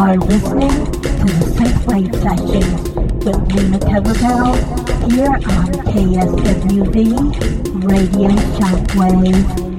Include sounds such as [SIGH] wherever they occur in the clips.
are listening to the Synthwave Sessions with Luna Coverdale here on KSWV Radio Shockwave.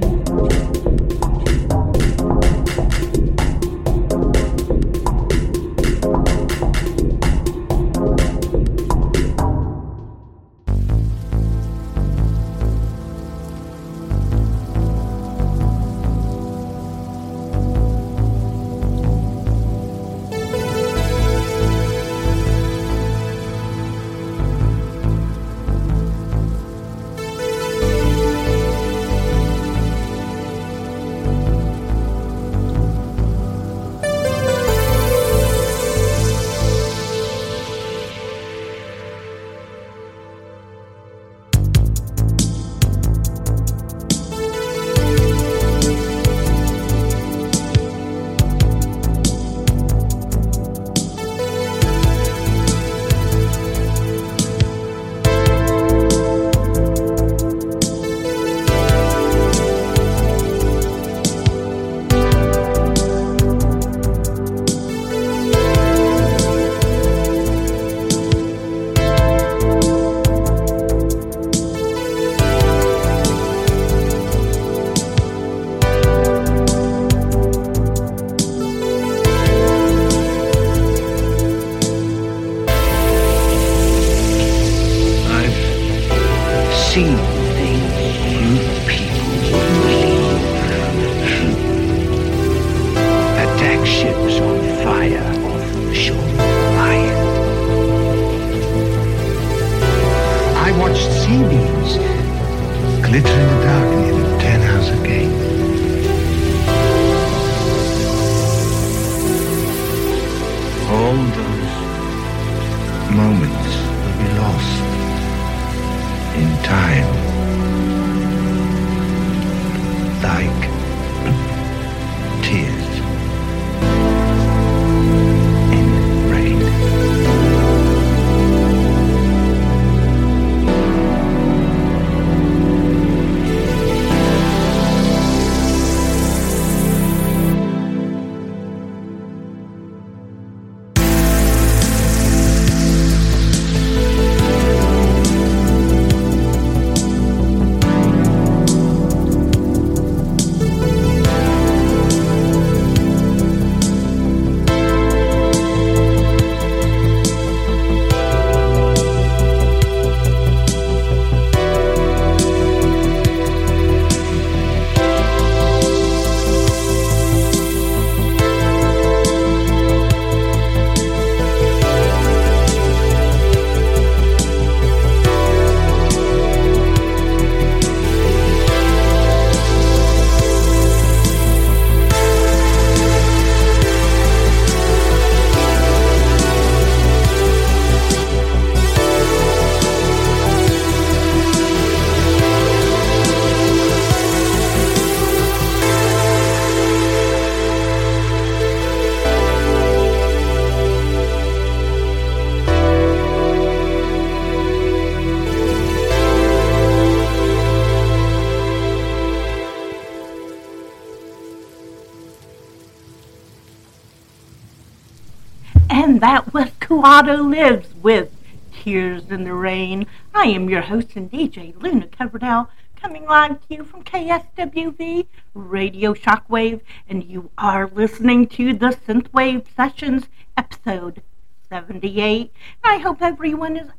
That was Kuato Lives with Tears in the Rain. I am your host and DJ, Luna Coverdale, coming live to you from KSWV Radio Shockwave, and you are listening to the Synthwave Sessions episode 78. I hope everyone is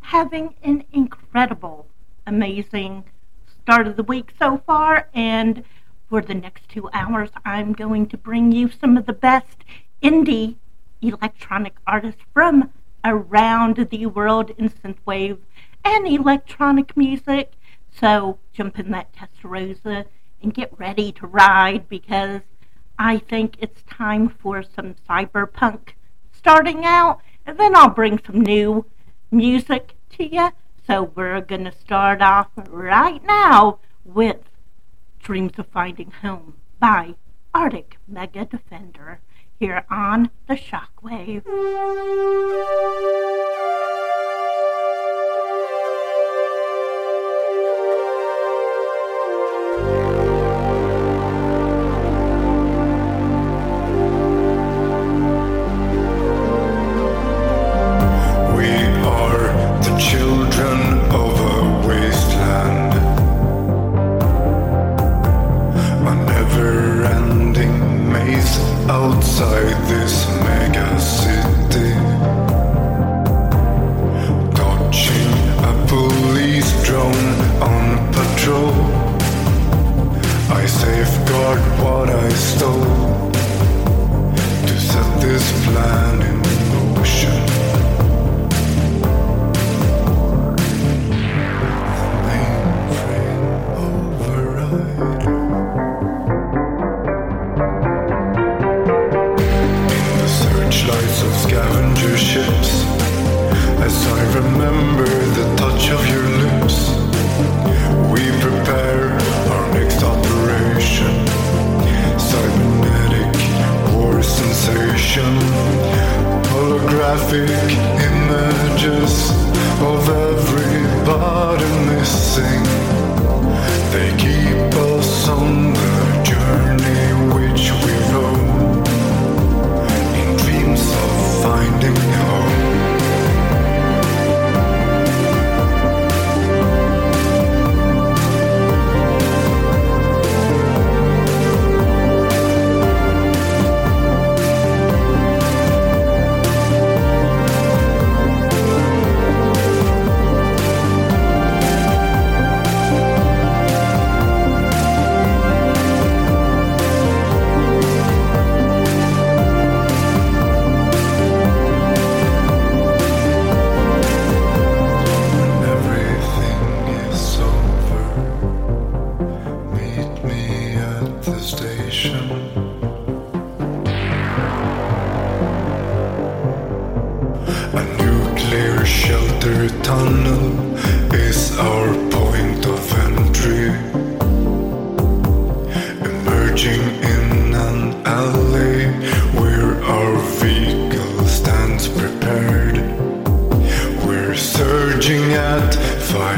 having an incredible, amazing start of the week so far, and for the next two hours, I'm going to bring you some of the best indie electronic artists from around the world in synthwave and electronic music. So jump in that Testarossa and get ready to ride because I think it's time for some cyberpunk starting out, and then I'll bring some new music to you. So we're going to start off right now with Dreams of Finding Home by Arctic Mega Defender here on the Shockwave. I.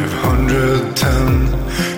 510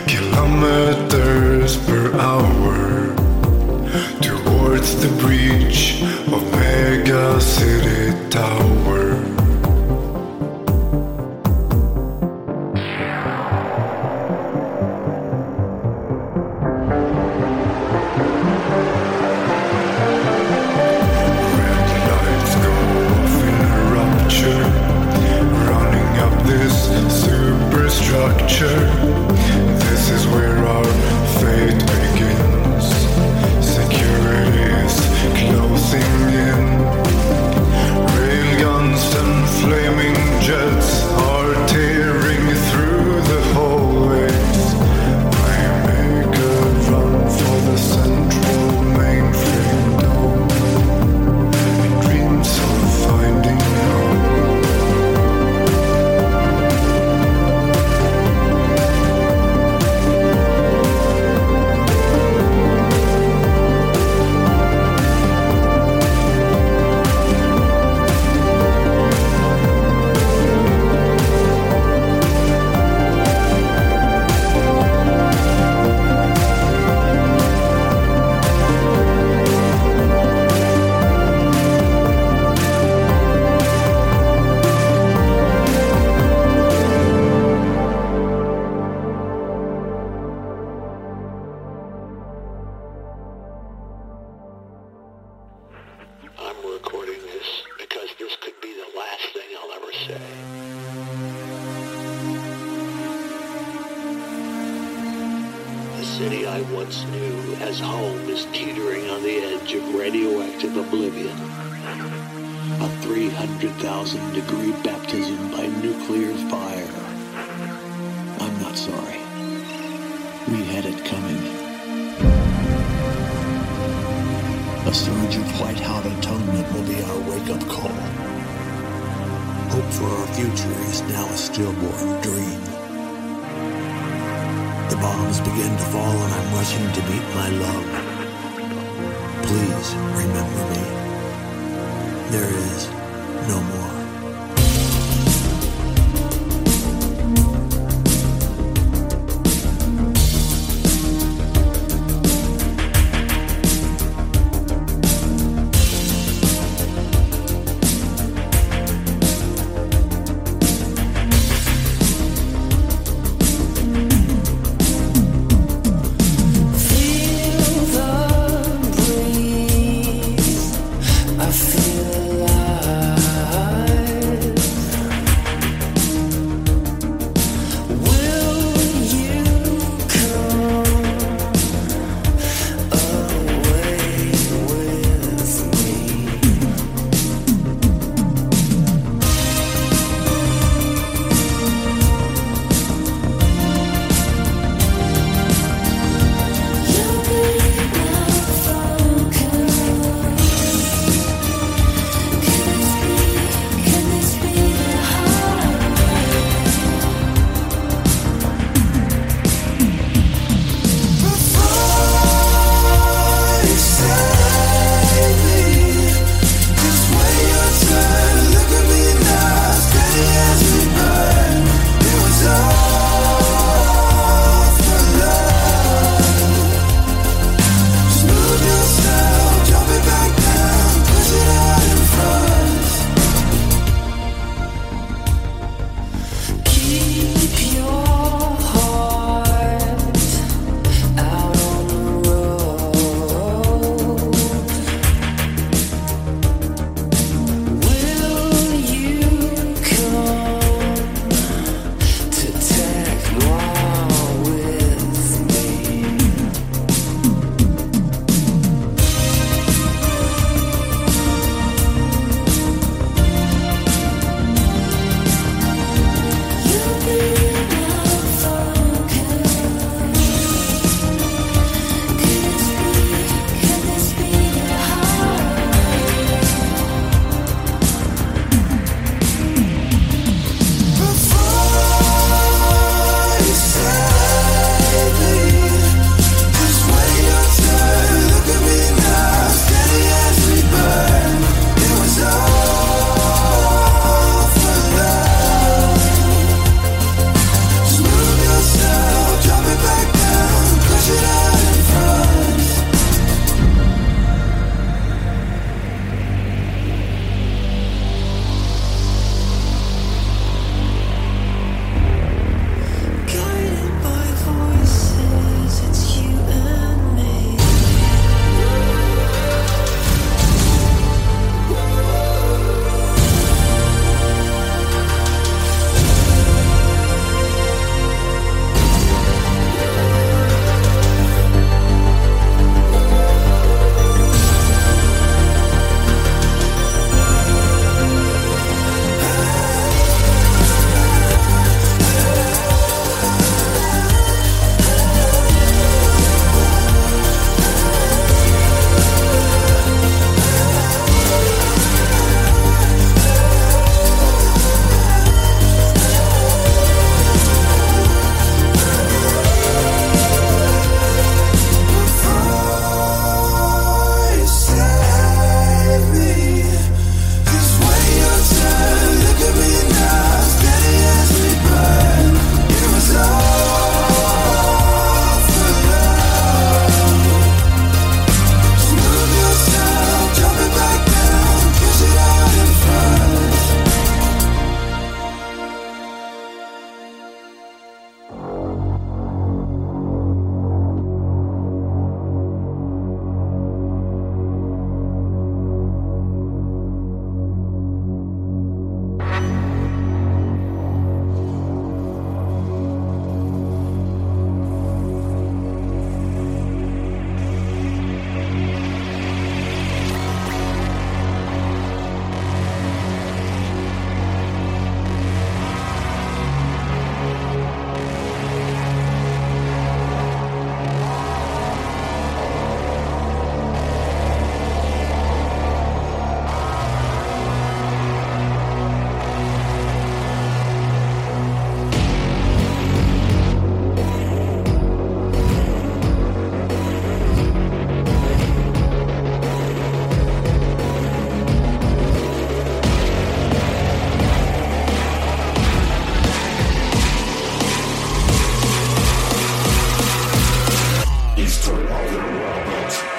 Welcome, Robert.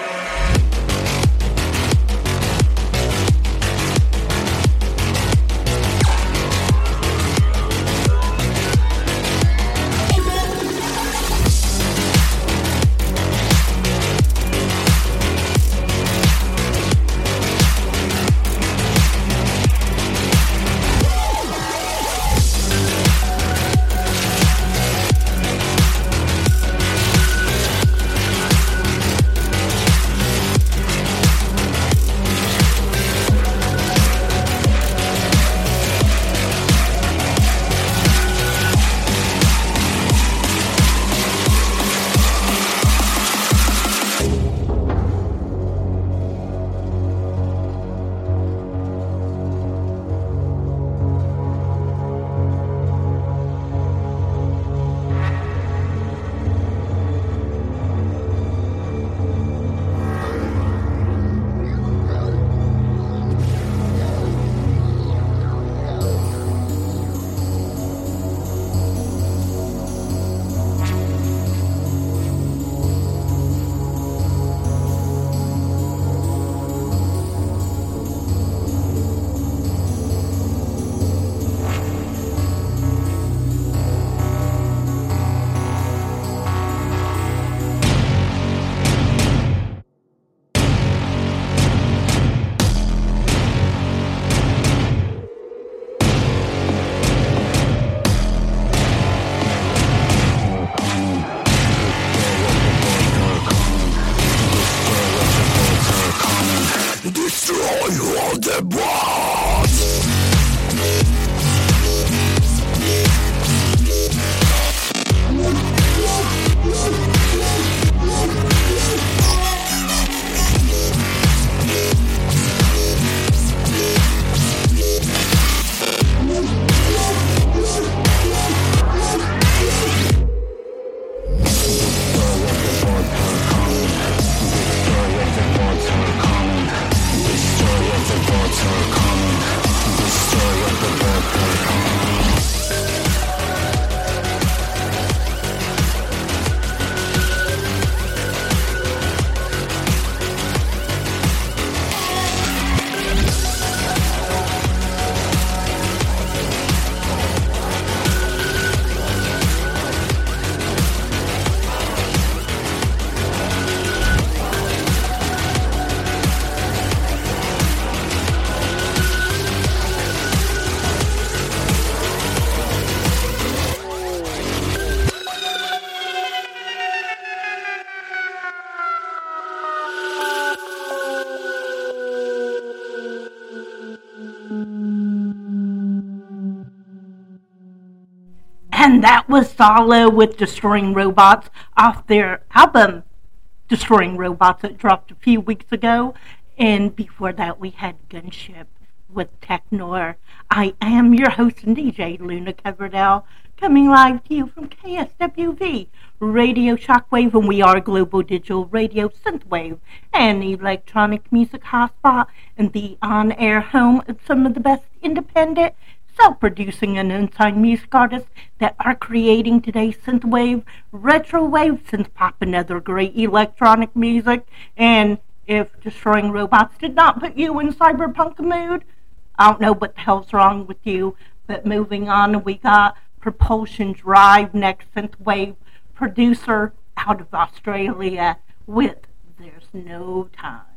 And that was Salo with Destroying Robots off their album Destroying Robots that dropped a few weeks ago. And before that, we had Gunship with Tech Noir. I am your host and DJ, Luna Coverdale, coming live to you from KSWV Radio Shockwave, and we are Global Digital Radio Synthwave and electronic music hotspot and the on-air home of some of the best independent self-producing and unsigned music artists that are creating today's synthwave, retrowave, synth pop, and other great electronic music. And if Destroying Robots did not put you in cyberpunk mood, I don't know what the hell's wrong with you. But moving on, we got Propulsion Drive, next synthwave producer out of Australia with There's No Time.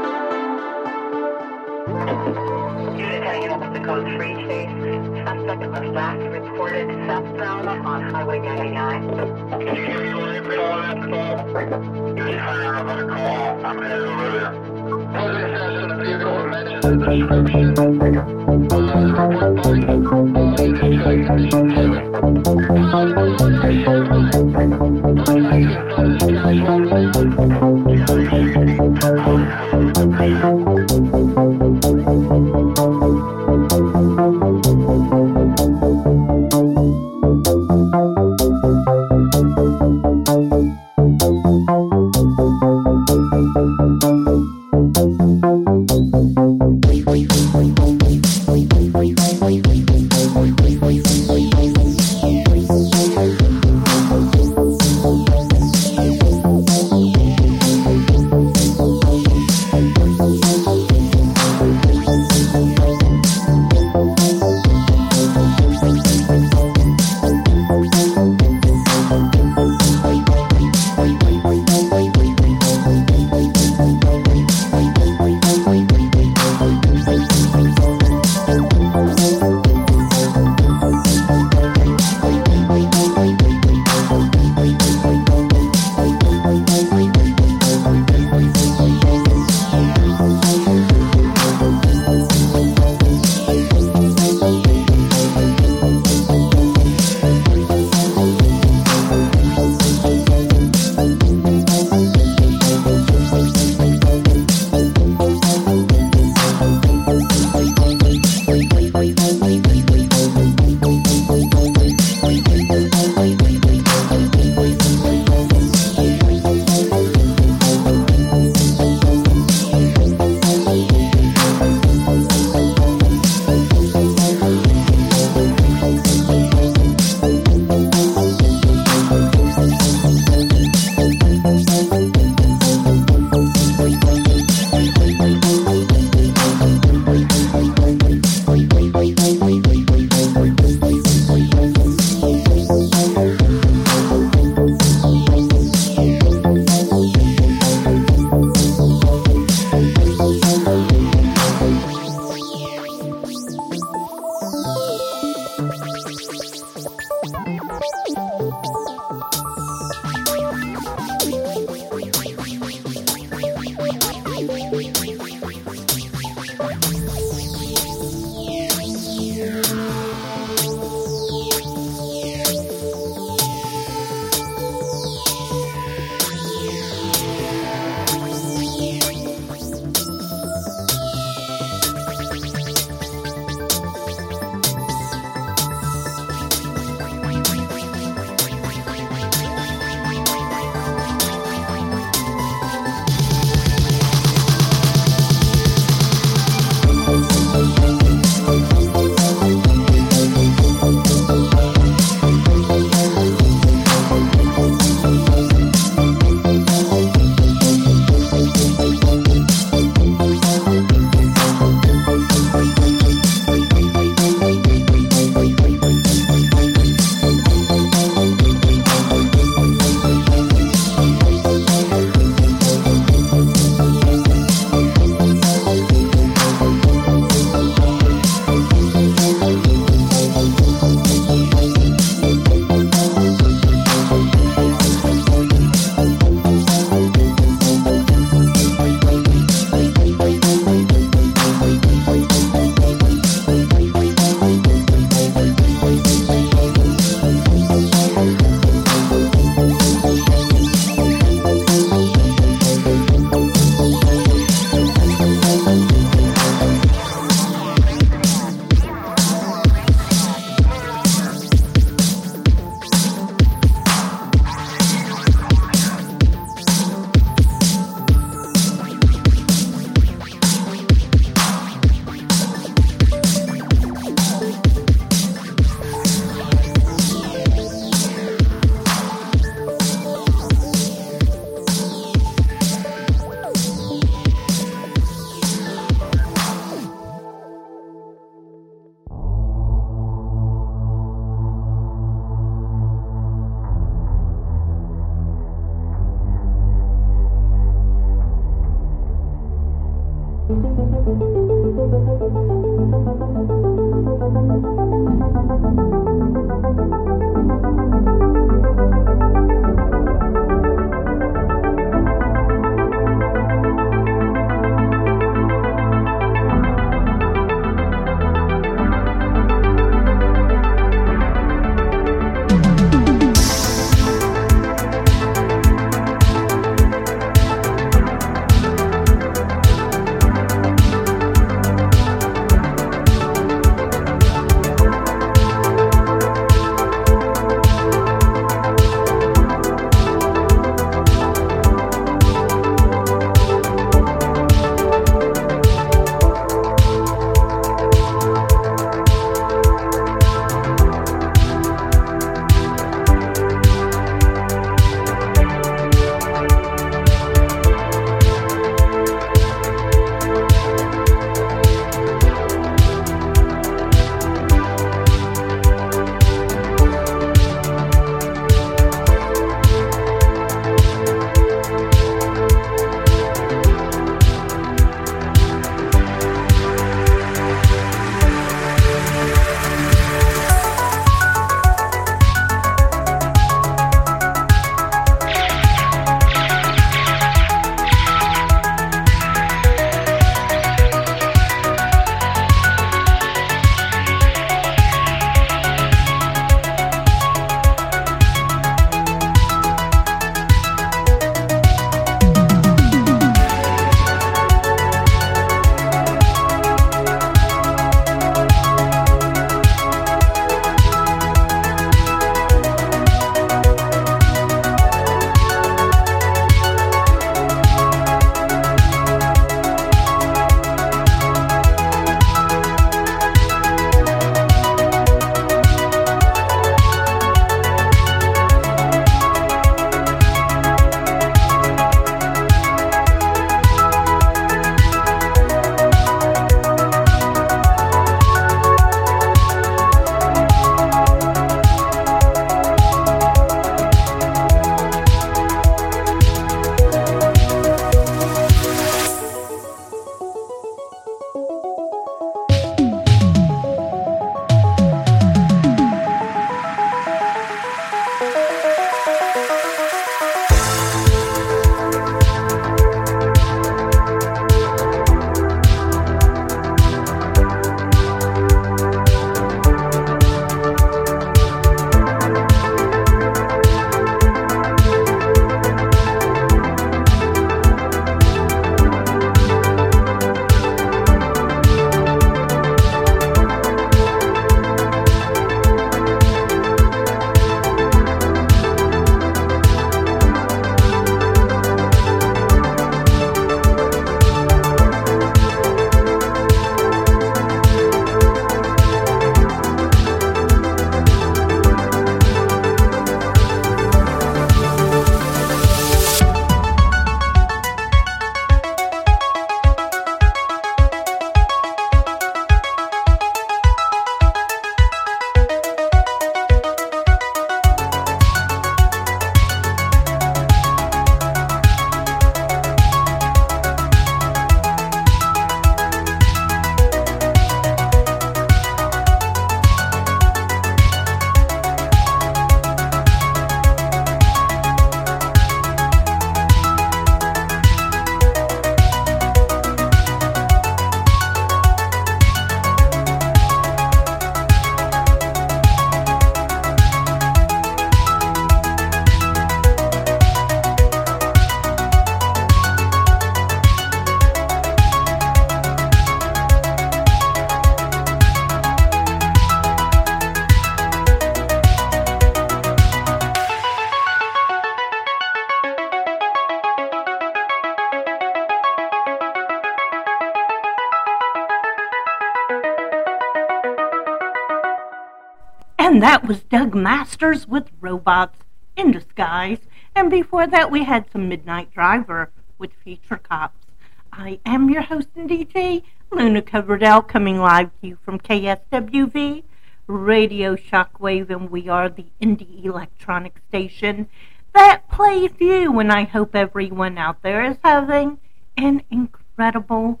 That was Doug Masters with Robots in Disguise. And before that, we had some Midnight Driver with Future Cops. I am your host and DJ, Luna Coverdale, coming live to you from KSWV Radio Shockwave, and we are the indie electronic station that plays you. And I hope everyone out there is having an incredible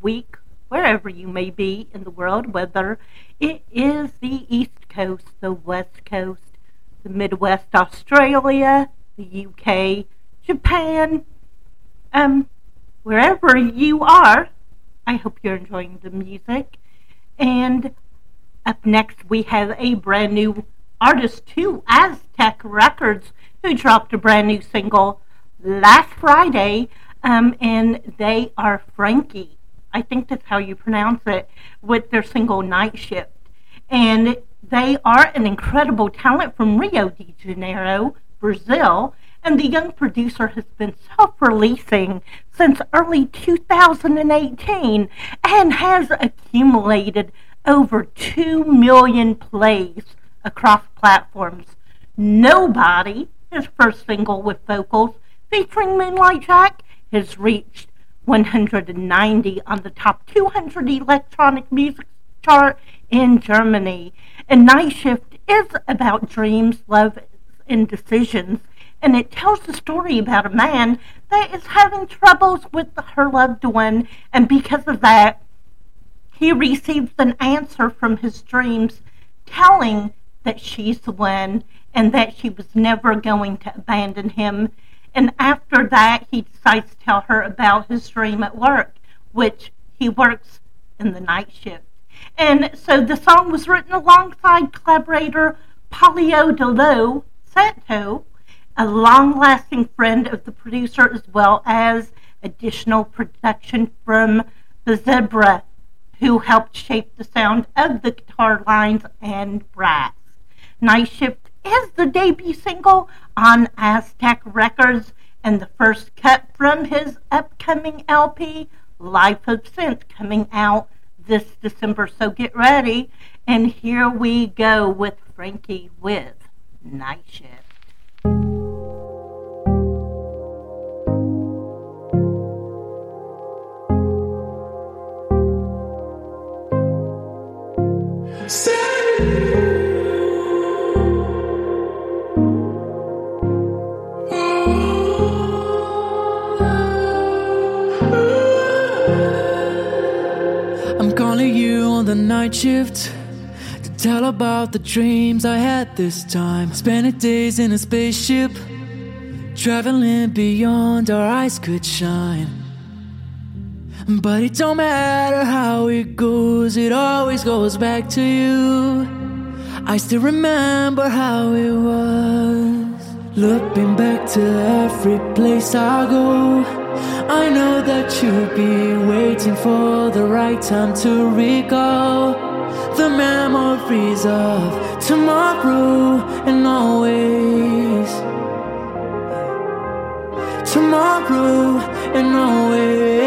week wherever you may be in the world, whether it is the East Coast, the West Coast, the Midwest, Australia, the UK, Japan, um, wherever you are. I hope you're enjoying the music. And up next, we have a brand new artist to Aztec Records who dropped a brand new single last Friday, um, and they are Frankie. I think that's how you pronounce it, with their single Night Shift. And they are an incredible talent from Rio de Janeiro, Brazil, and the young producer has been self releasing since early 2018 and has accumulated over 2 million plays across platforms. Nobody, his first single with vocals featuring Moonlight Jack, has reached 190 on the top 200 electronic music chart in Germany. And Night Shift is about dreams, love, and decisions. And it tells the story about a man that is having troubles with her loved one. And because of that, he receives an answer from his dreams telling that she's the one and that she was never going to abandon him. And after that, he decides to tell her about his dream at work, which he works in the night shift. And so the song was written alongside collaborator Paulio de Lo Santo, a long lasting friend of the producer, as well as additional production from the Zebra, who helped shape the sound of the guitar lines and brass. Night Shift is the debut single on Aztec Records and the first cut from his upcoming LP, Life of Synth, coming out this December. So get ready. And here we go with Frankie with Night Shift. I'm the night shift to tell about the dreams I had this time. Spending days in a spaceship, traveling beyond our eyes could shine. But it don't matter how it goes, it always goes back to you. I still remember how it was. Looking back to every place I go, I know that you'll be waiting for the right time to recall the memories of tomorrow and always. Tomorrow and always.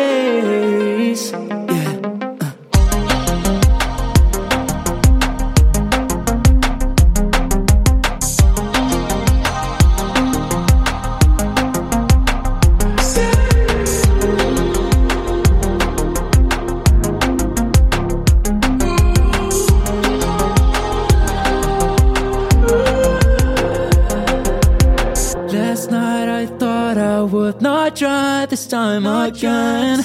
Try this time I uh, again.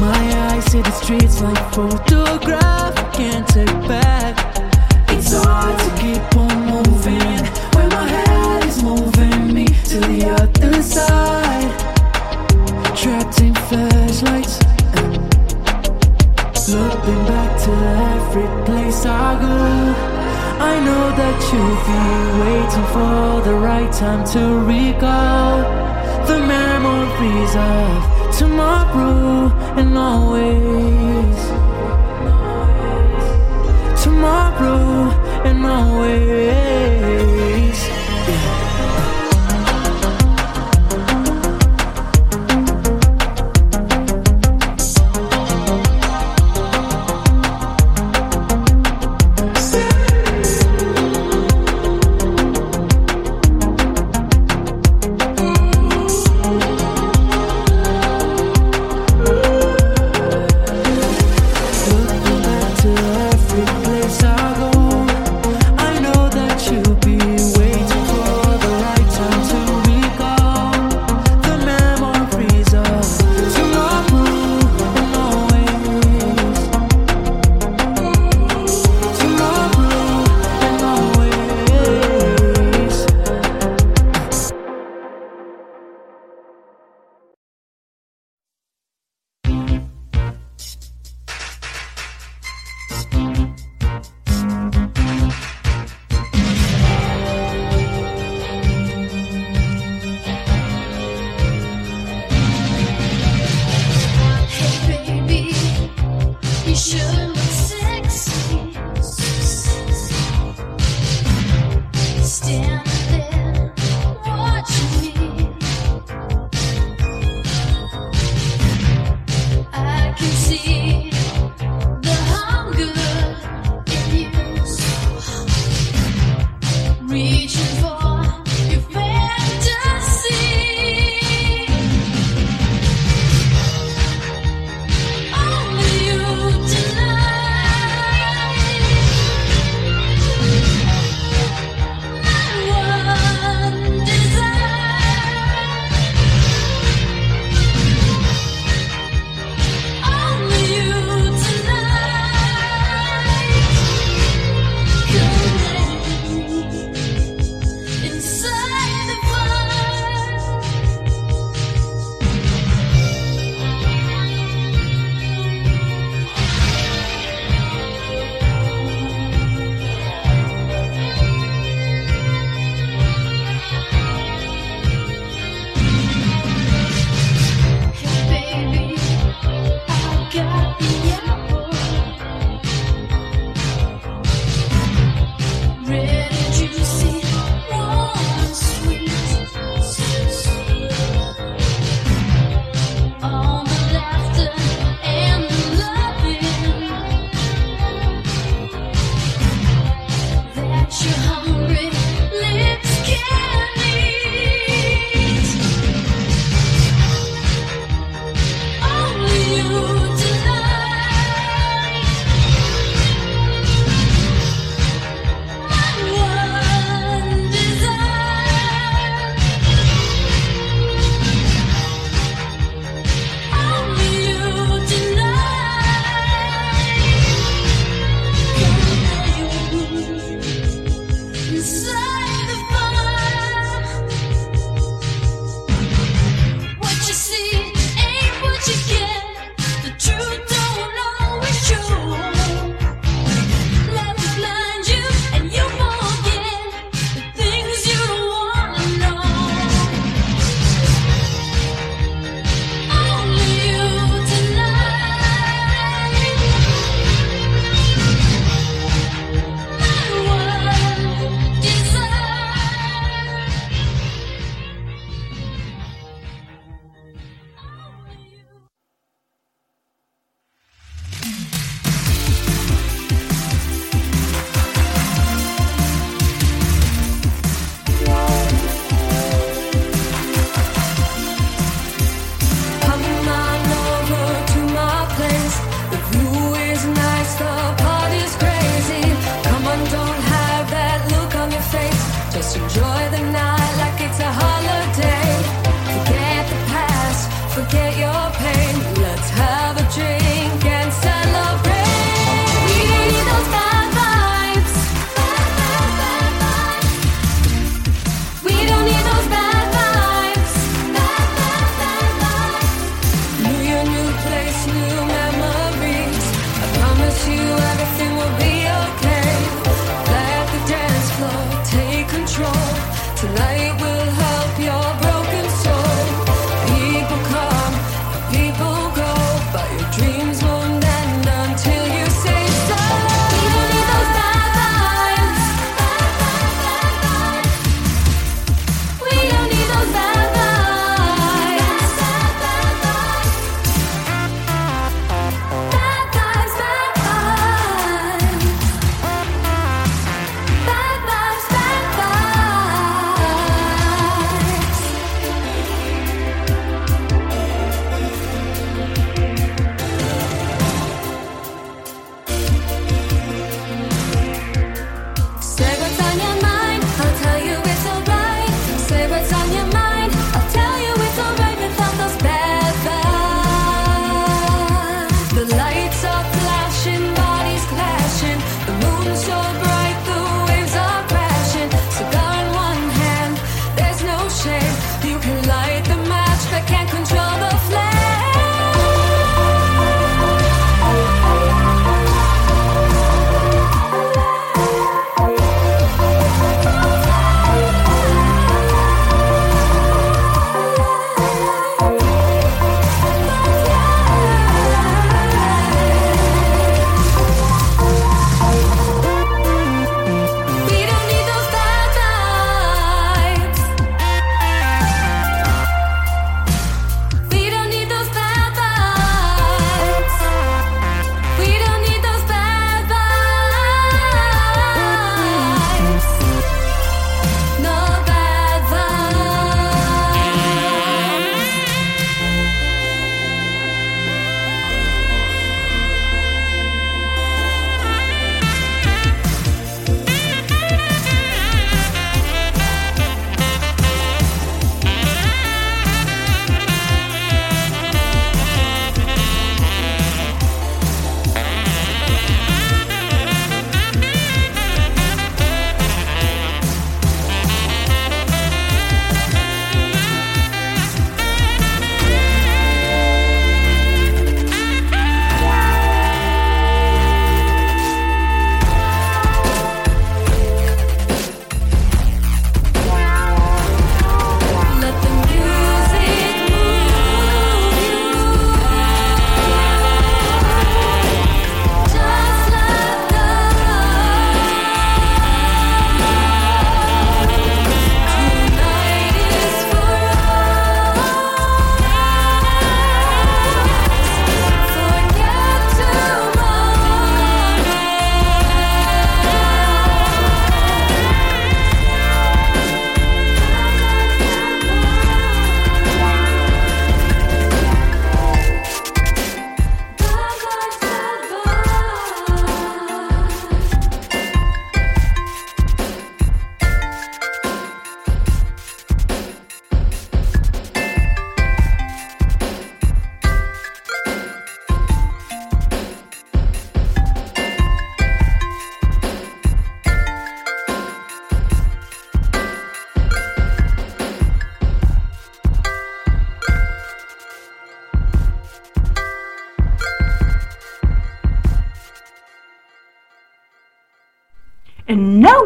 My eyes see the streets like photograph, I can't take back. It's hard to keep on moving when my head is moving me to the other side. Trapped in flashlights. Uh, looking back to every place I go. I know that you'll be waiting for the right time to recall the memories of tomorrow and always. Tomorrow and always.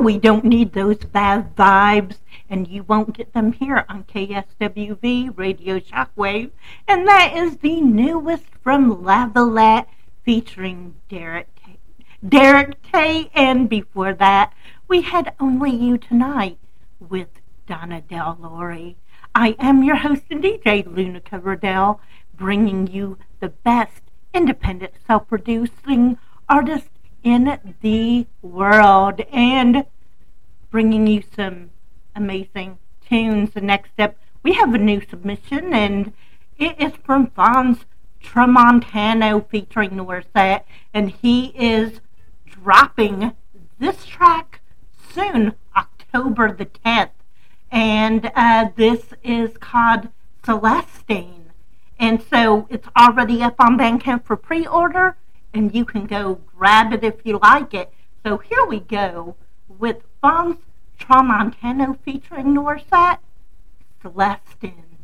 We don't need those bad vibes, and you won't get them here on KSWV Radio Shockwave. And that is the newest from Lavalette featuring Derek K. Derek K. And before that, we had Only You Tonight with Donna Del Lori. I am your host and DJ, Luna Coverdale, bringing you the best independent self-producing artists in the world and bringing you some amazing tunes. The next step, we have a new submission, and it is from Fonz Tremontano featuring Norset, and he is dropping this track soon, October the 10th. And uh, this is called Celestine. And so it's already up on Bandcamp for pre order and you can go grab it if you like it. So here we go with Fonz Tramontano featuring Norsat, Celestine.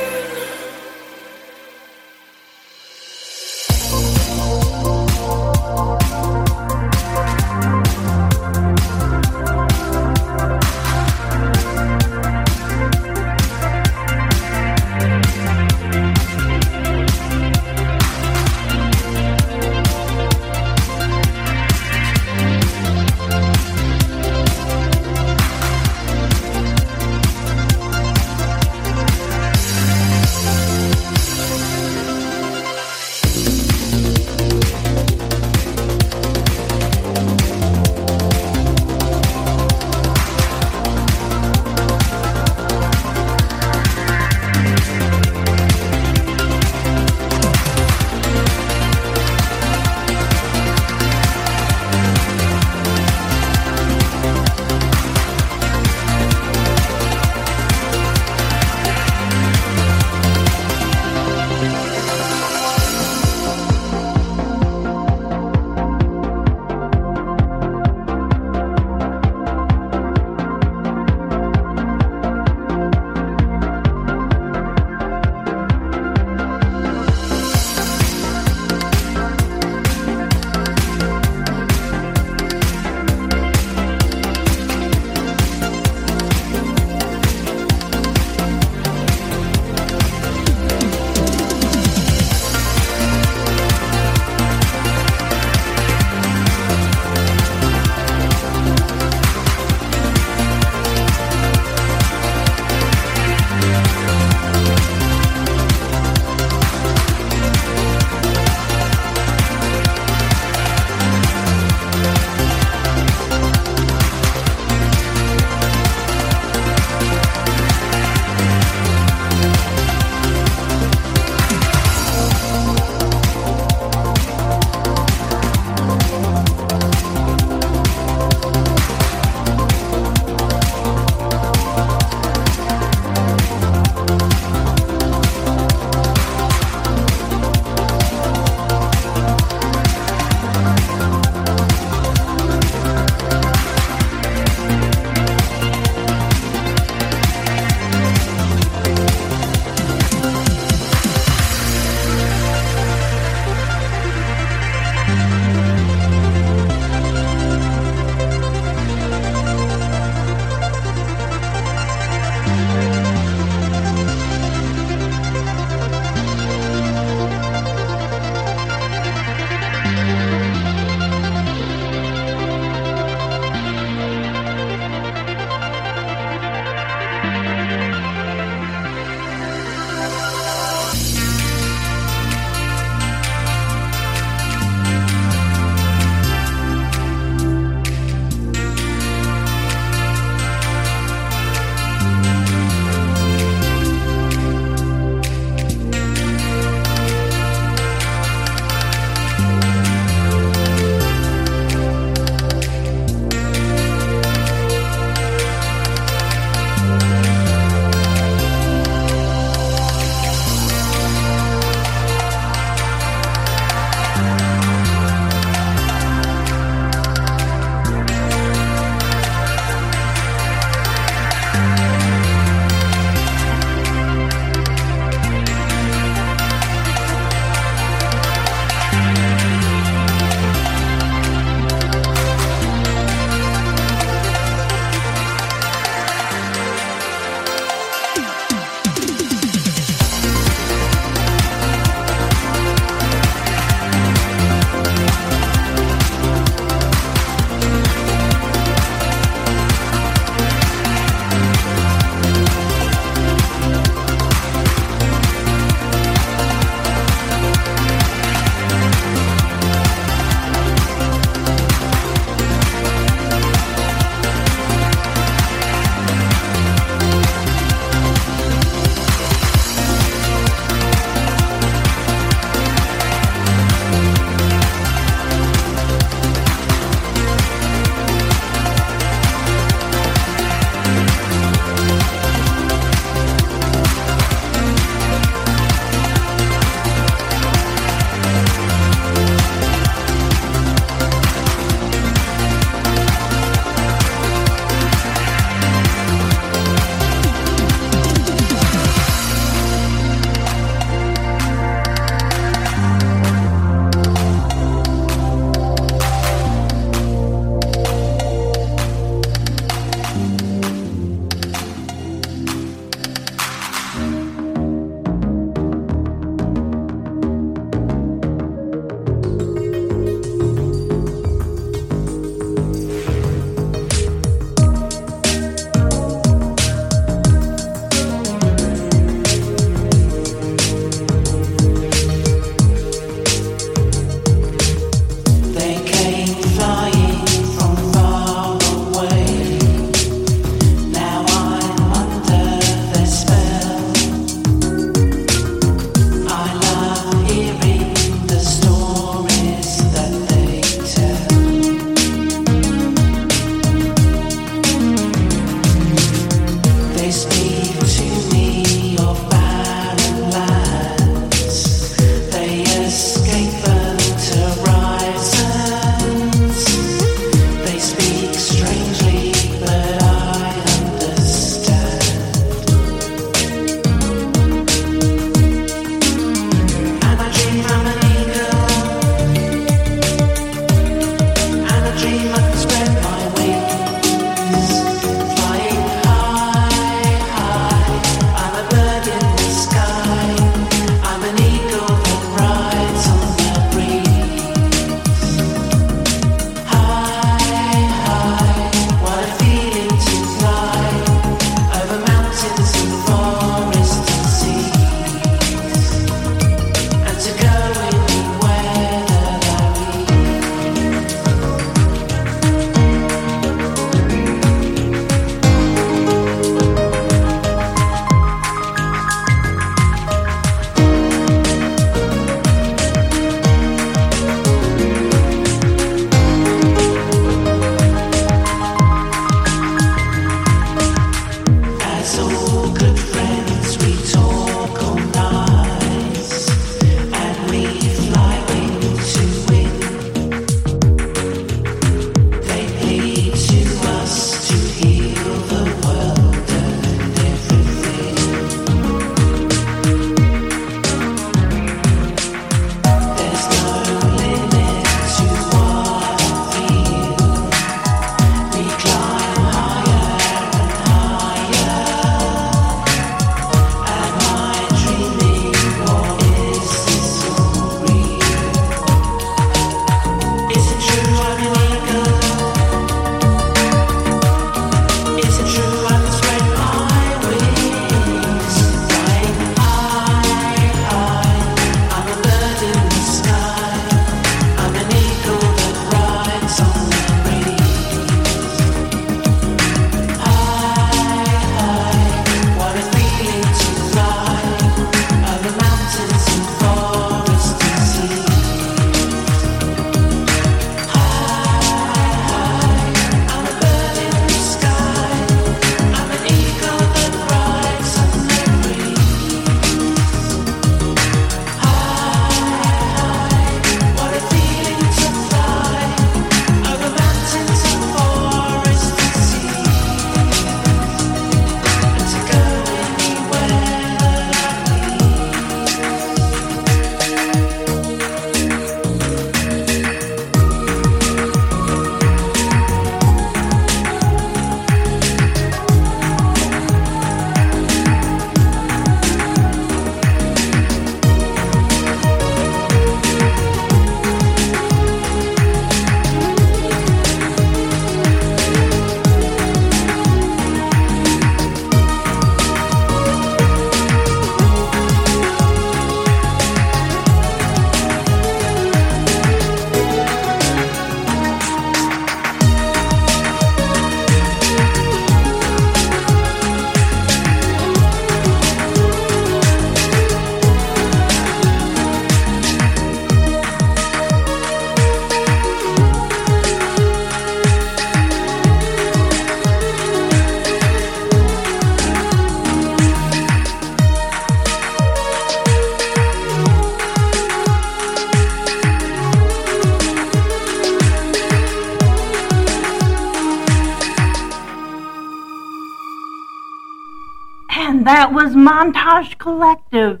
That was Montage Collective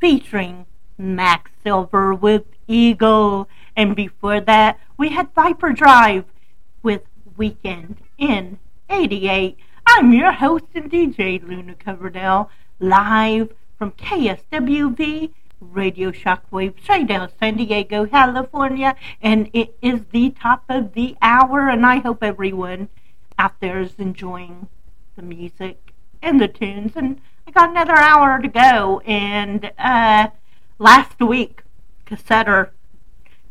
featuring Max Silver with Eagle. And before that, we had Viper Drive with Weekend in 88. I'm your host and DJ, Luna Coverdale, live from KSWV Radio Shockwave, Shaydale, San Diego, California. And it is the top of the hour, and I hope everyone out there is enjoying the music and the tunes. And I got another hour to go. And uh, last week, Cassetter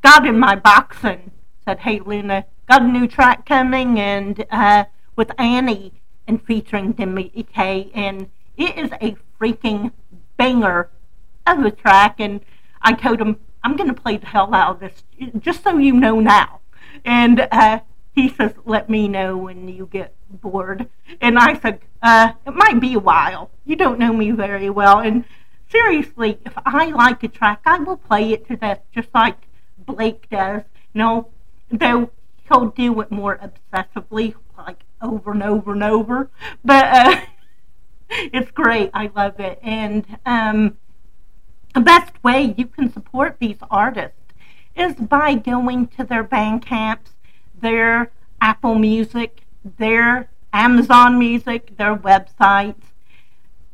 got in my box and said, Hey, Luna, got a new track coming and uh, with Annie and featuring Demi K. And it is a freaking banger of a track. And I told him, I'm going to play the hell out of this, just so you know now. And uh, he says, Let me know when you get bored. And I said, uh, It might be a while. You don't know me very well. And seriously, if I like a track, I will play it to death, just like Blake does. You know, though he'll do it more obsessively, like over and over and over. But uh, [LAUGHS] it's great. I love it. And um, the best way you can support these artists is by going to their Bandcamps, their Apple Music, their Amazon Music, their websites,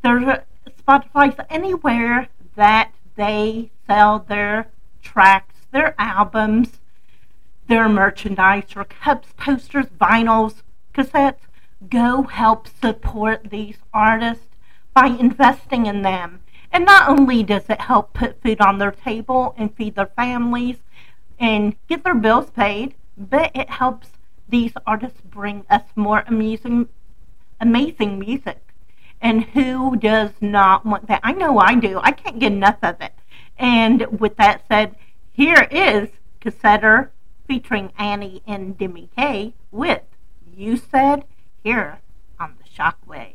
their Spotify, anywhere that they sell their tracks, their albums, their merchandise, or cups, posters, vinyls, cassettes. Go help support these artists by investing in them. And not only does it help put food on their table and feed their families and get their bills paid, but it helps these artists bring us more amusing, amazing music. And who does not want that? I know I do. I can't get enough of it. And with that said, here is Cassetter featuring Annie and Demi K with You Said here on the Shockwave.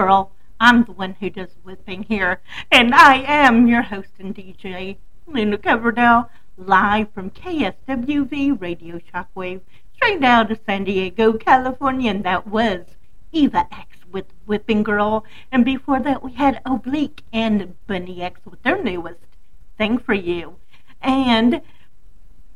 Girl. I'm the one who does whipping here. And I am your host and DJ, Luna Coverdale, live from KSWV Radio Shockwave, straight out of San Diego, California. And that was Eva X with Whipping Girl. And before that, we had Oblique and Bunny X with their newest Thing for You. And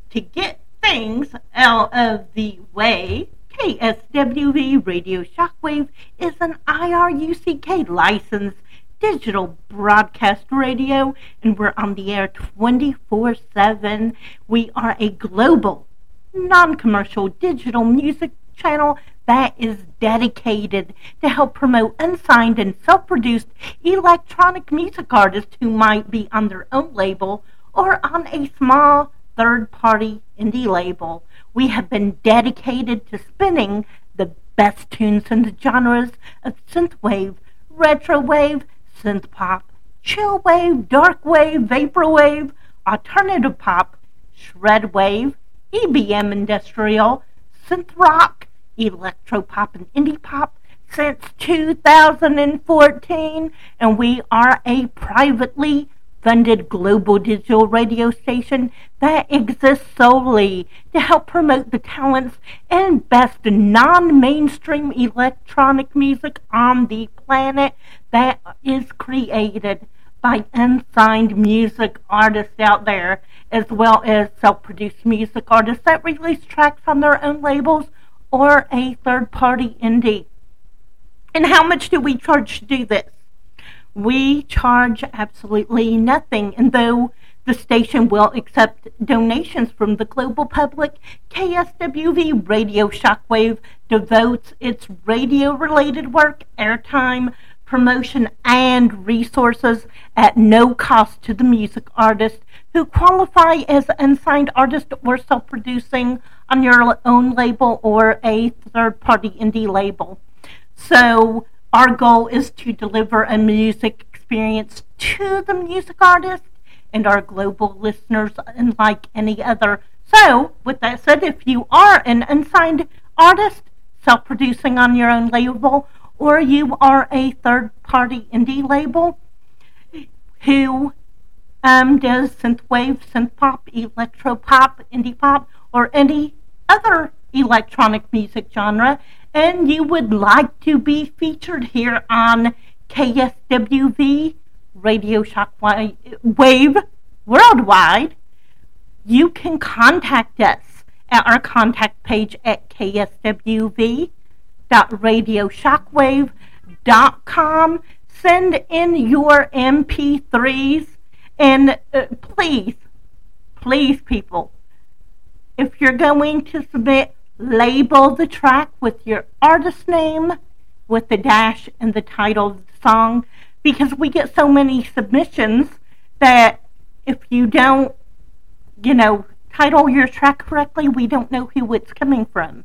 to get things out of the way, KSWV Radio Shockwave is an IRUCK licensed digital broadcast radio, and we're on the air 24 7. We are a global, non commercial digital music channel that is dedicated to help promote unsigned and self produced electronic music artists who might be on their own label or on a small third party indie label. We have been dedicated to spinning the best tunes in the genres of synthwave, retrowave, synthpop, chillwave, chill wave, dark wave, vaporwave, alternative pop, shredwave, EBM industrial, synth rock, electro pop and indie pop since 2014 and we are a privately funded global digital radio station that exists solely to help promote the talents and best non-mainstream electronic music on the planet that is created by unsigned music artists out there as well as self-produced music artists that release tracks on their own labels or a third-party indie. And how much do we charge to do this? We charge absolutely nothing. And though the station will accept donations from the global public, KSWV Radio Shockwave devotes its radio related work, airtime, promotion, and resources at no cost to the music artist who qualify as unsigned artist or self producing on your own label or a third party indie label. So, our goal is to deliver a music experience to the music artist and our global listeners unlike any other. So, with that said, if you are an unsigned artist, self producing on your own label, or you are a third party indie label who um, does synthwave, synth pop, electro pop, indie pop, or any other electronic music genre, and you would like to be featured here on KSWV Radio Shockwave Worldwide, you can contact us at our contact page at kswv.radioshockwave.com. Send in your MP3s and uh, please, please, people, if you're going to submit label the track with your artist name, with the dash and the title of the song, because we get so many submissions that if you don't, you know, title your track correctly, we don't know who it's coming from.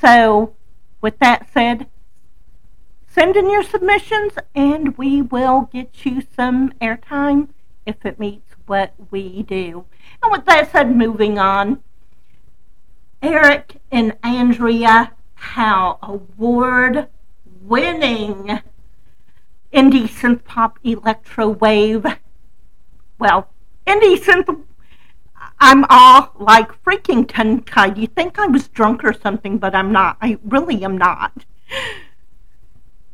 So, with that said, send in your submissions and we will get you some airtime if it meets what we do. And with that said, moving on. Eric and Andrea Howe, award winning indie synth pop electro wave. Well, indie synth. I'm all like freaking tongue tied. You think I was drunk or something, but I'm not. I really am not.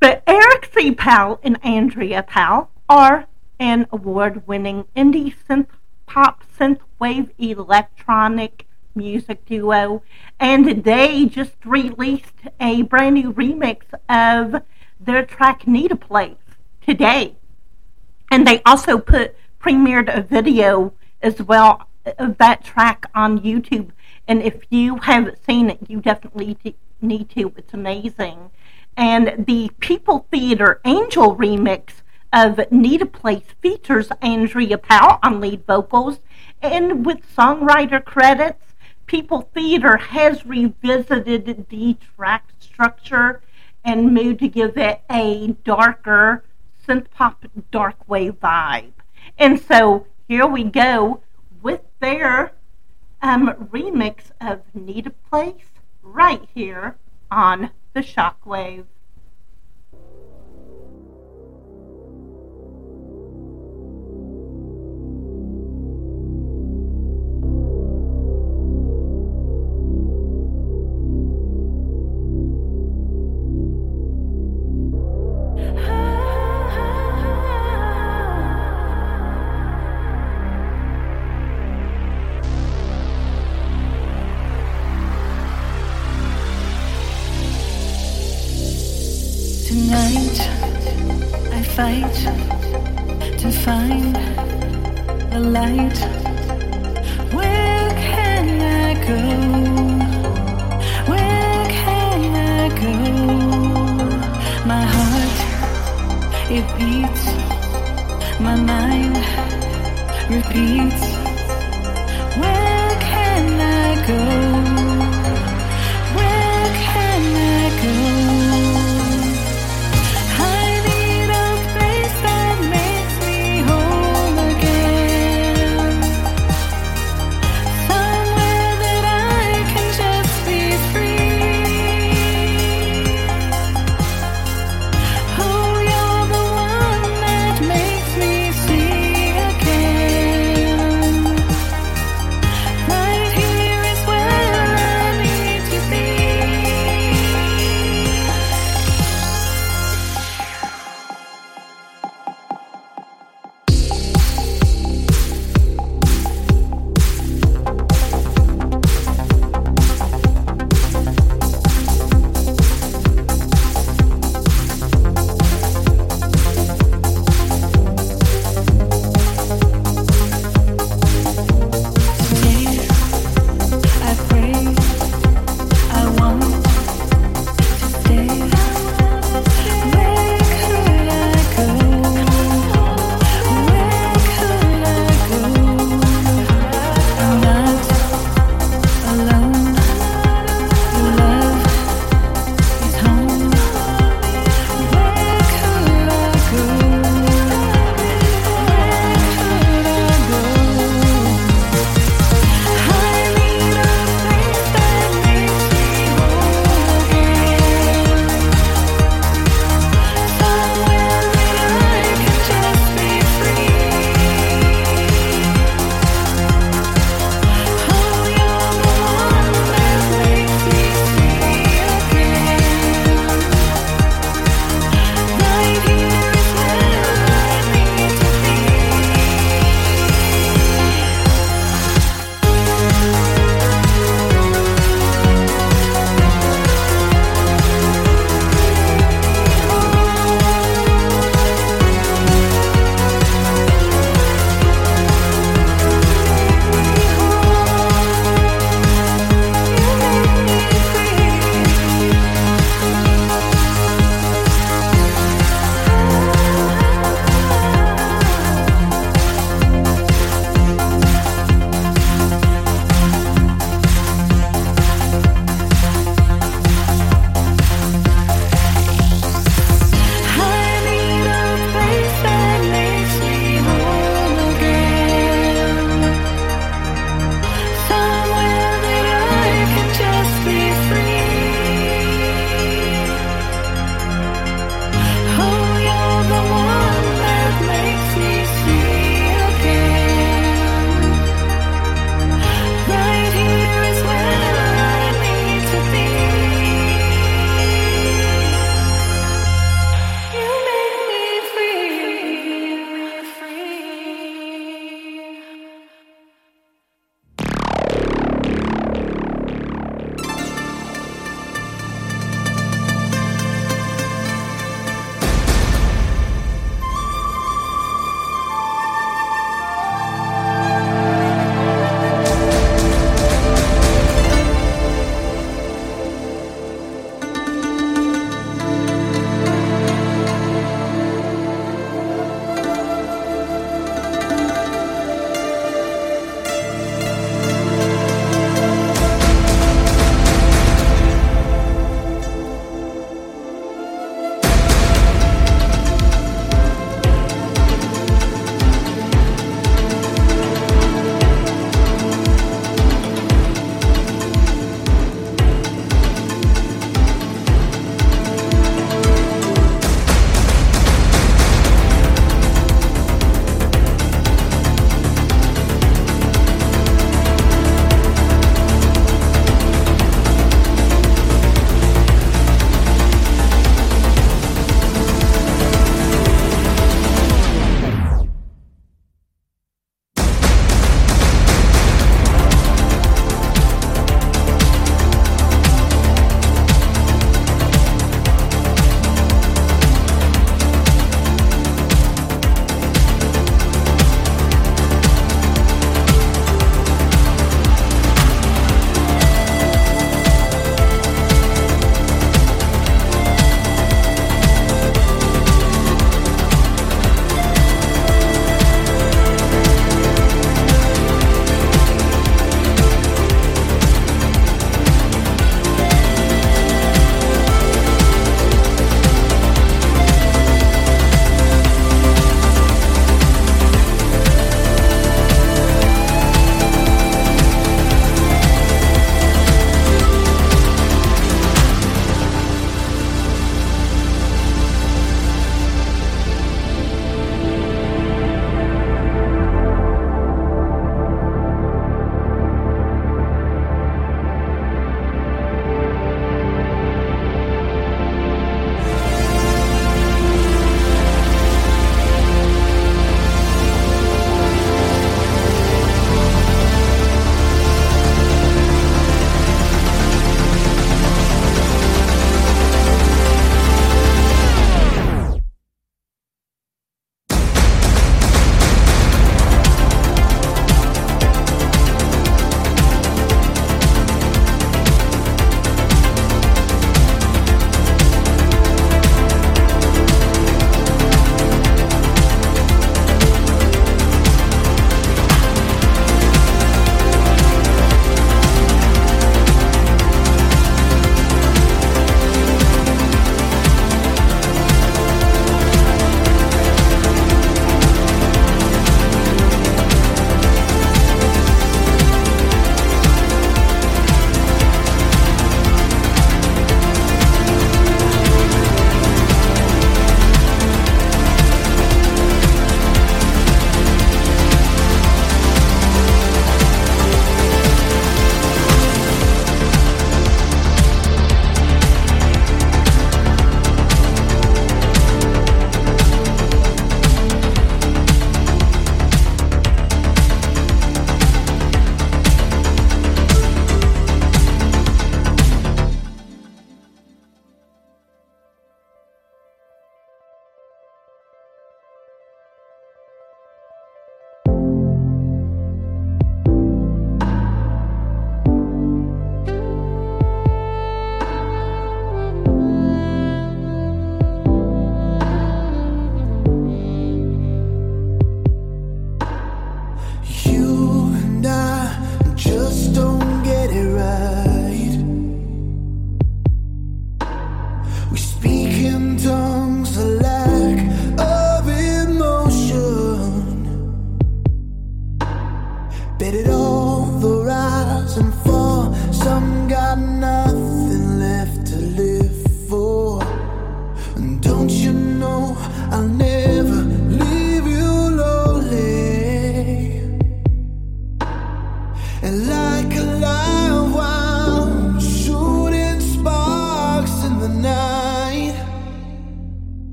But Eric C. Powell and Andrea Powell are an award winning indie synth pop synth wave electronic music duo, and they just released a brand new remix of their track Need a Place today. And they also put premiered a video as well of that track on YouTube. And if you haven't seen it, you definitely need to. It's amazing. And the People Theater Angel remix of Need a Place features Andrea Powell on lead vocals and with songwriter credits People Theater has revisited the track structure and moved to give it a darker synth pop dark wave vibe. And so here we go with their um, remix of Need a Place right here on the Shockwave.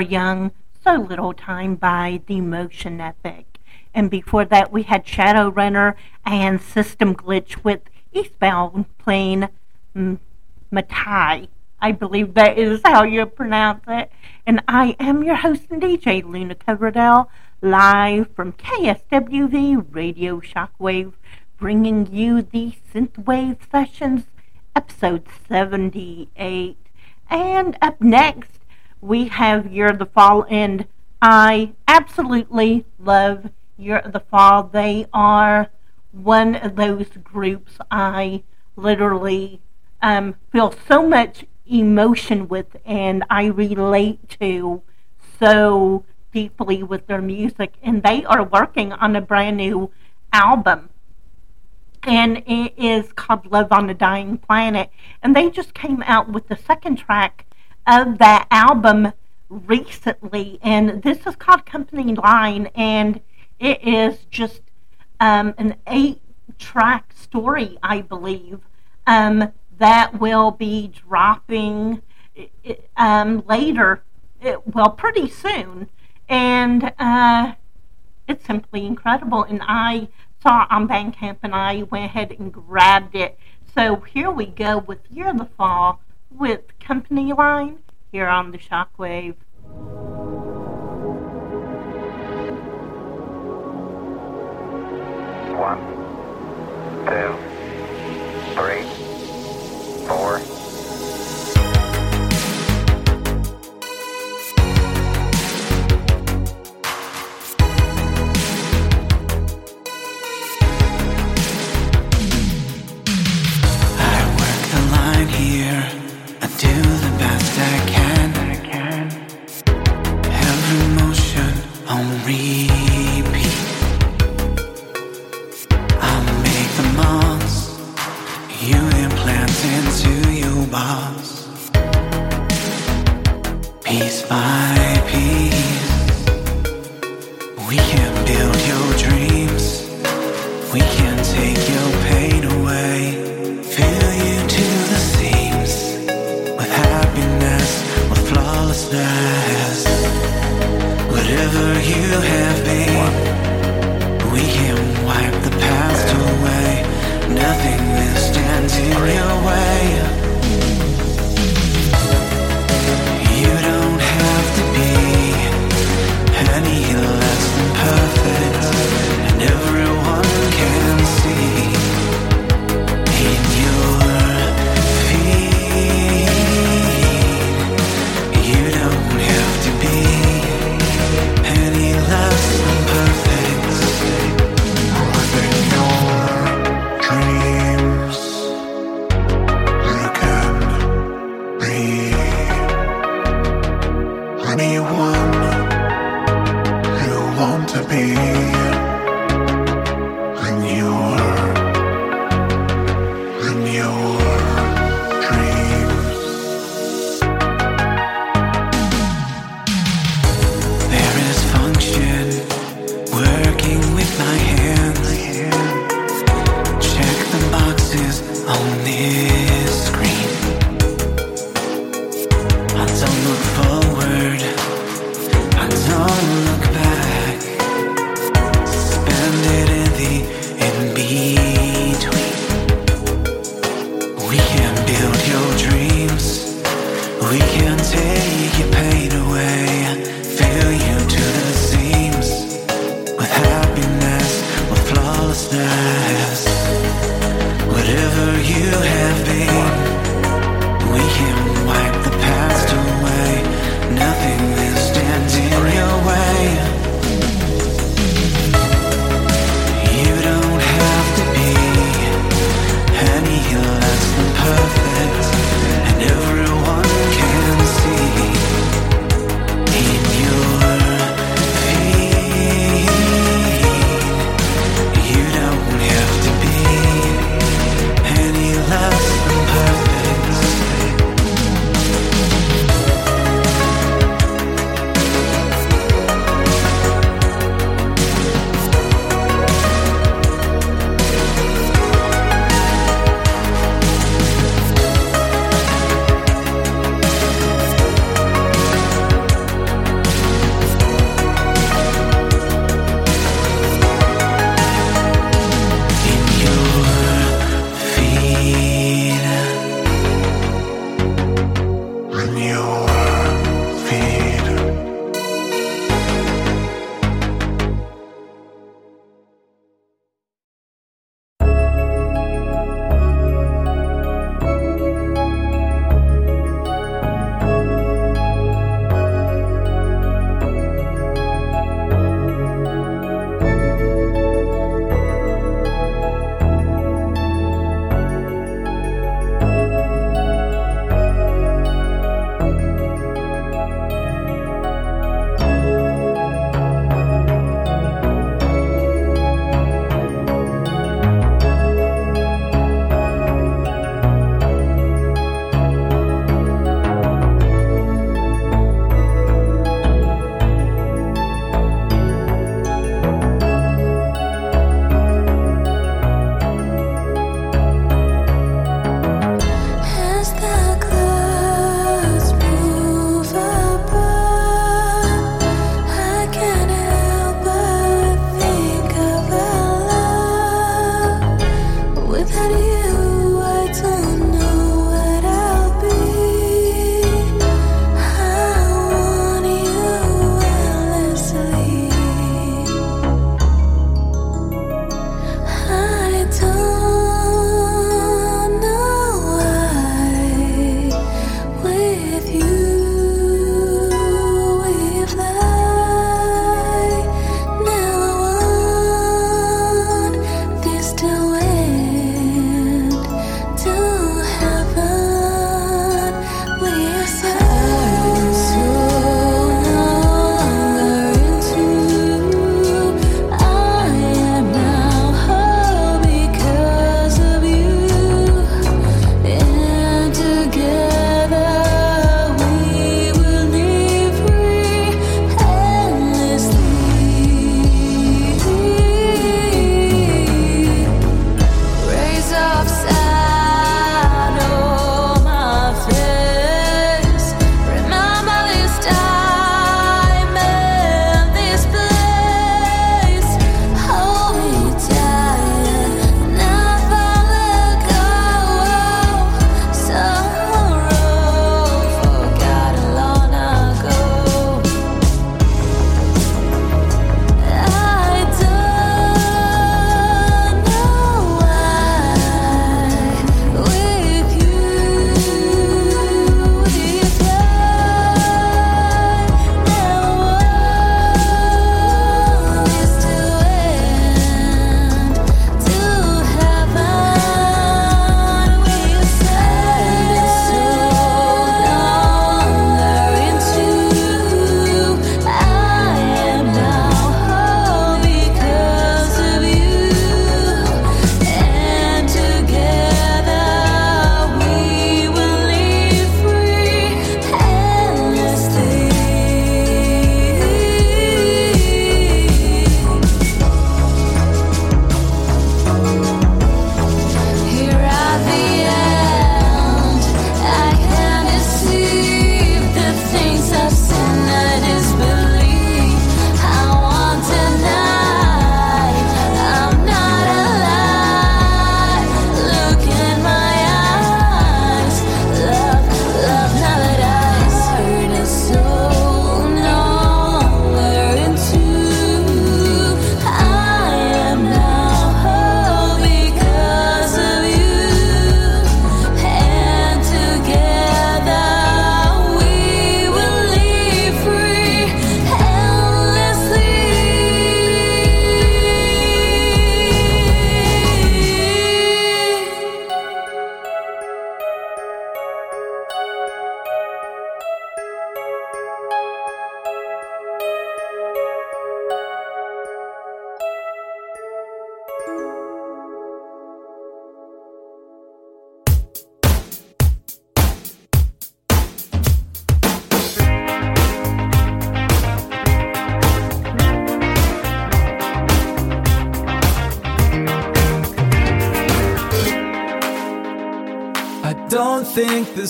Forever Young, So Little Time by The Motion Epic. And before that, we had Shadowrunner and System Glitch with Eastbound playing mm, Matai. I believe that is how you pronounce it. And I am your host and DJ, Luna Coverdale, live from KSWV Radio Shockwave, bringing you the Synthwave Sessions, episode 78. And up next, we have Year of the Fall, and I absolutely love Year of the Fall. They are one of those groups I literally um, feel so much emotion with and I relate to so deeply with their music. And they are working on a brand new album. And it is called Love on a Dying Planet. And they just came out with the second track of that album recently. And this is called Company Line. And it is just um, an eight track story, I believe. Um, that will be dropping um, later, well, pretty soon. And uh, it's simply incredible. And I saw on Bandcamp and I went ahead and grabbed it. So here we go with Year of the Fall with Company Line here on the Shockwave. One, two, three, four. Piece by piece, we can build your dreams. We can take your pain away, fill you to the seams with happiness, with flawlessness. Whatever you have been, we can wipe the past away. Nothing will stand in your way.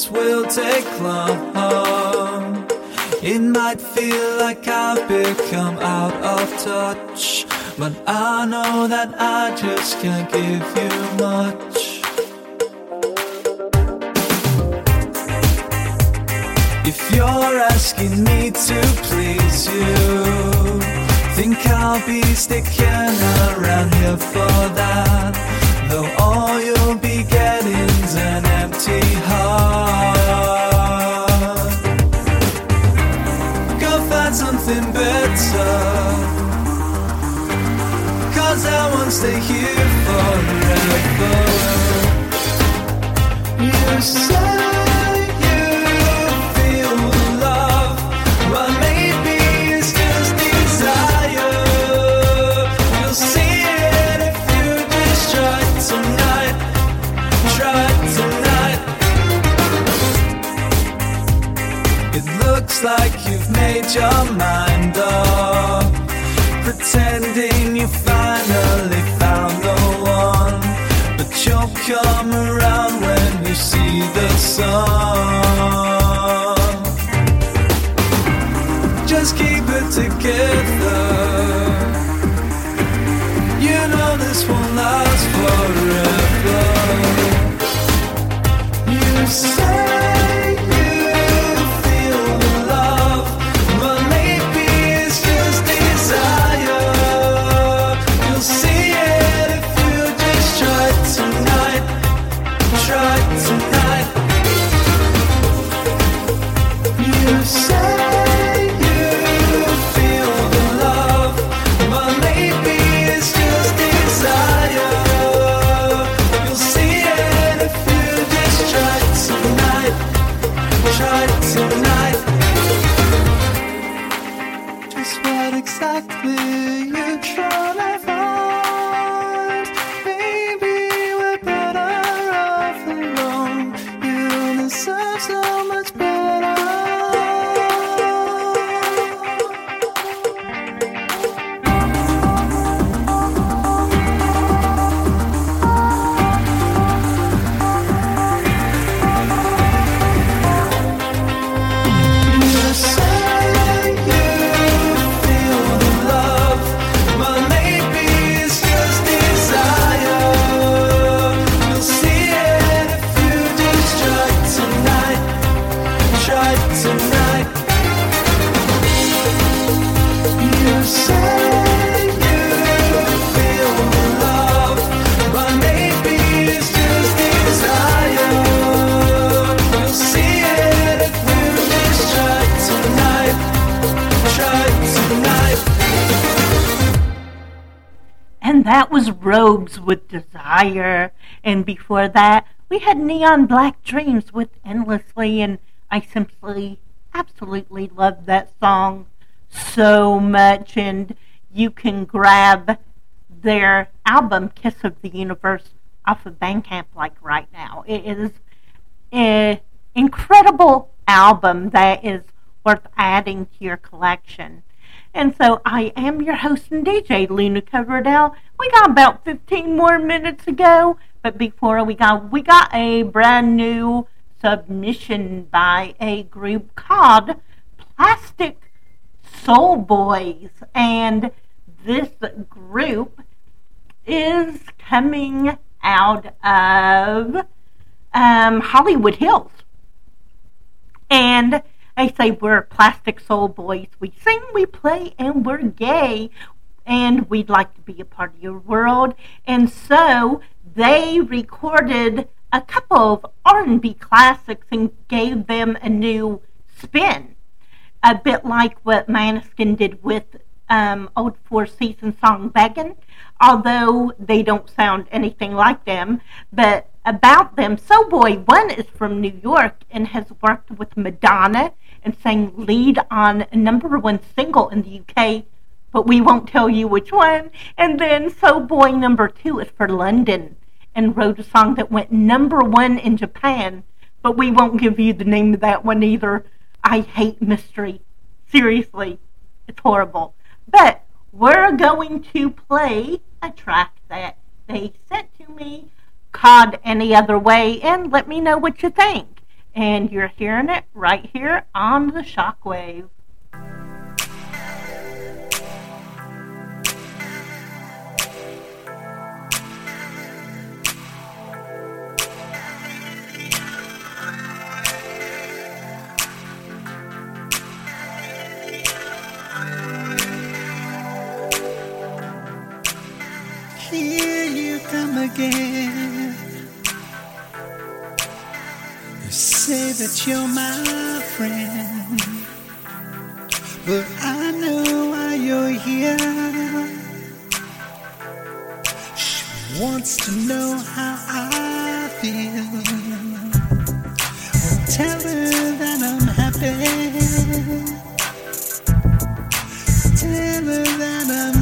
This will take long. It might feel like I've become out of touch, but I know that I just can't give you much. If you're asking me to please you, think I'll be sticking around here for that. Though all you'll be getting's an empty It looks like you've made your mind come around when you see the sun. Desire. And before that, we had Neon Black Dreams with Endlessly. And I simply, absolutely love that song so much. And you can grab their album, Kiss of the Universe, off of Bandcamp like right now. It is an incredible album that is worth adding to your collection. And so I am your host and DJ, Luna Coverdale. We got about 15 more minutes to go, but before we got, we got a brand new submission by a group called Plastic Soul Boys. And this group is coming out of um, Hollywood Hills. And I say we're plastic soul boys. We sing, we play, and we're gay. And we'd like to be a part of your world. And so they recorded a couple of R&B classics and gave them a new spin. A bit like what Maneskin did with um, old Four Seasons song Beggin', although they don't sound anything like them. But about them, Soul Boy One is from New York and has worked with Madonna and sang lead on a number one single in the UK, but we won't tell you which one. And then Soul Boy number two is for London and wrote a song that went number one in Japan, but we won't give you the name of that one either. I hate mystery. Seriously, it's horrible. But we're going to play a track that they sent to me called Any Other Way and let me know what you think and you're hearing it right here on the shockwave. Here you come again. say that you're my friend, but I know why you're here. She wants to know how I feel. Well, tell her that I'm happy. Tell her that I'm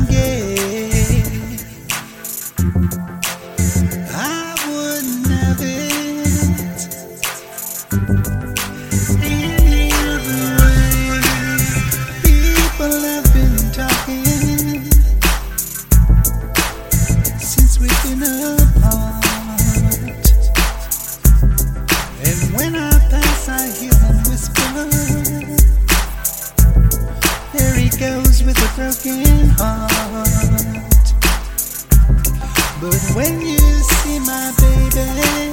broken heart. But when you see my baby.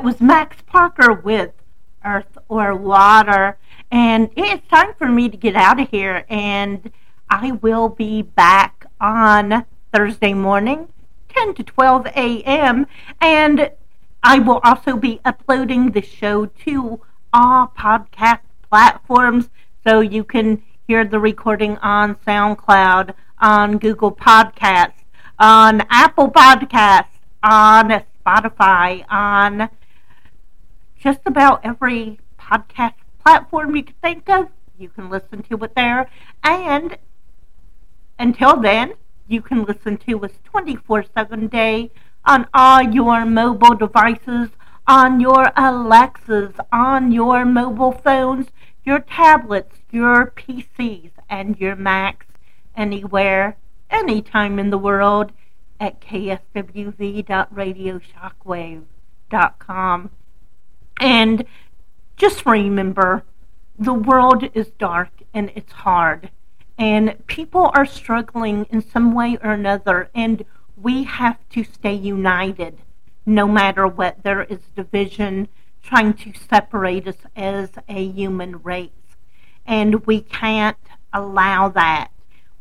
That was Max Parker with Earth or Water. And it's time for me to get out of here. And I will be back on Thursday morning, 10 to 12 a.m. And I will also be uploading the show to all podcast platforms so you can hear the recording on SoundCloud, on Google Podcasts, on Apple Podcasts, on Spotify, on just about every podcast platform you can think of. You can listen to it there. And until then, you can listen to us 24 7 day on all your mobile devices, on your Alexas, on your mobile phones, your tablets, your PCs, and your Macs, anywhere, anytime in the world at kswv.radioshockwave.com. And just remember, the world is dark and it's hard. And people are struggling in some way or another. And we have to stay united no matter what. There is division trying to separate us as a human race. And we can't allow that.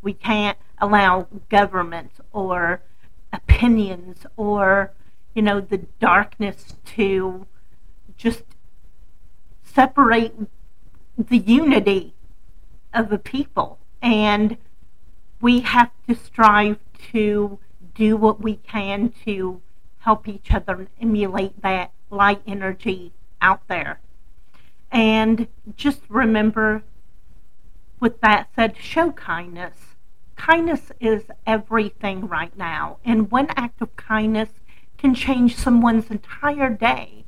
We can't allow governments or opinions or, you know, the darkness to just separate the unity of a people. And we have to strive to do what we can to help each other and emulate that light energy out there. And just remember, with that said, show kindness. Kindness is everything right now, and one act of kindness can change someone's entire day.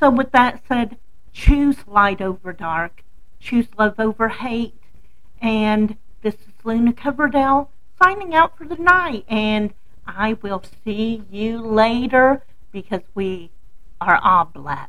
So, with that said, choose light over dark, choose love over hate, and this is Luna Coverdale signing out for the night. And I will see you later because we are all blessed.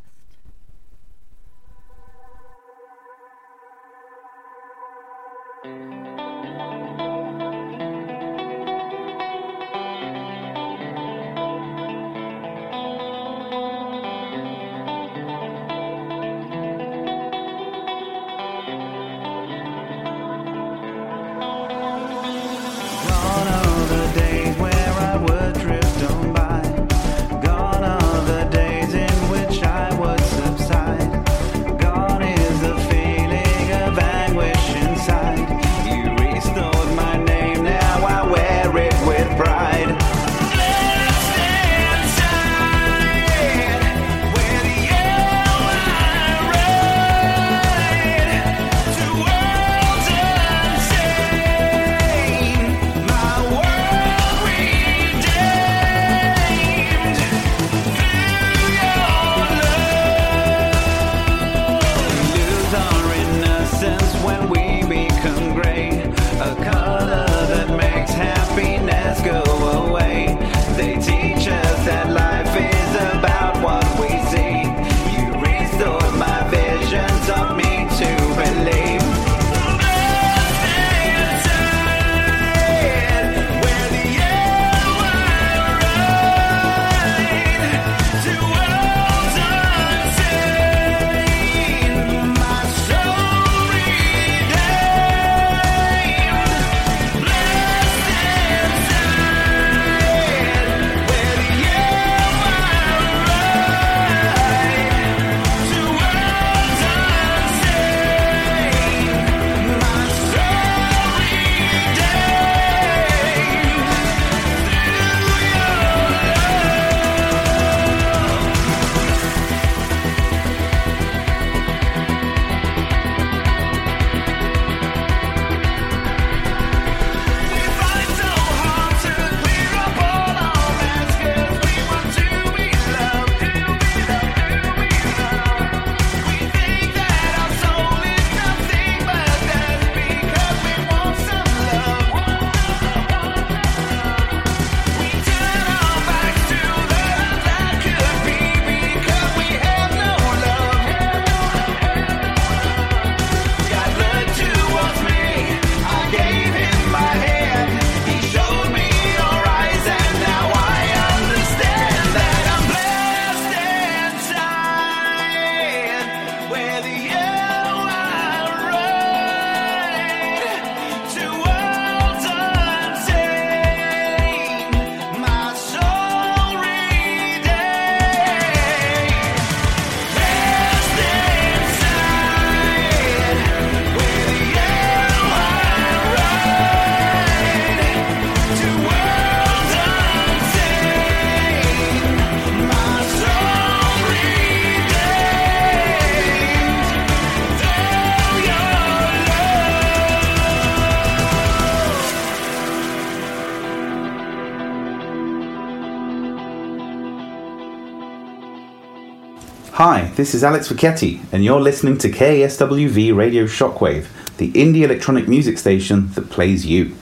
This is Alex Vecchetti, and you're listening to KSWV Radio Shockwave, the indie electronic music station that plays you.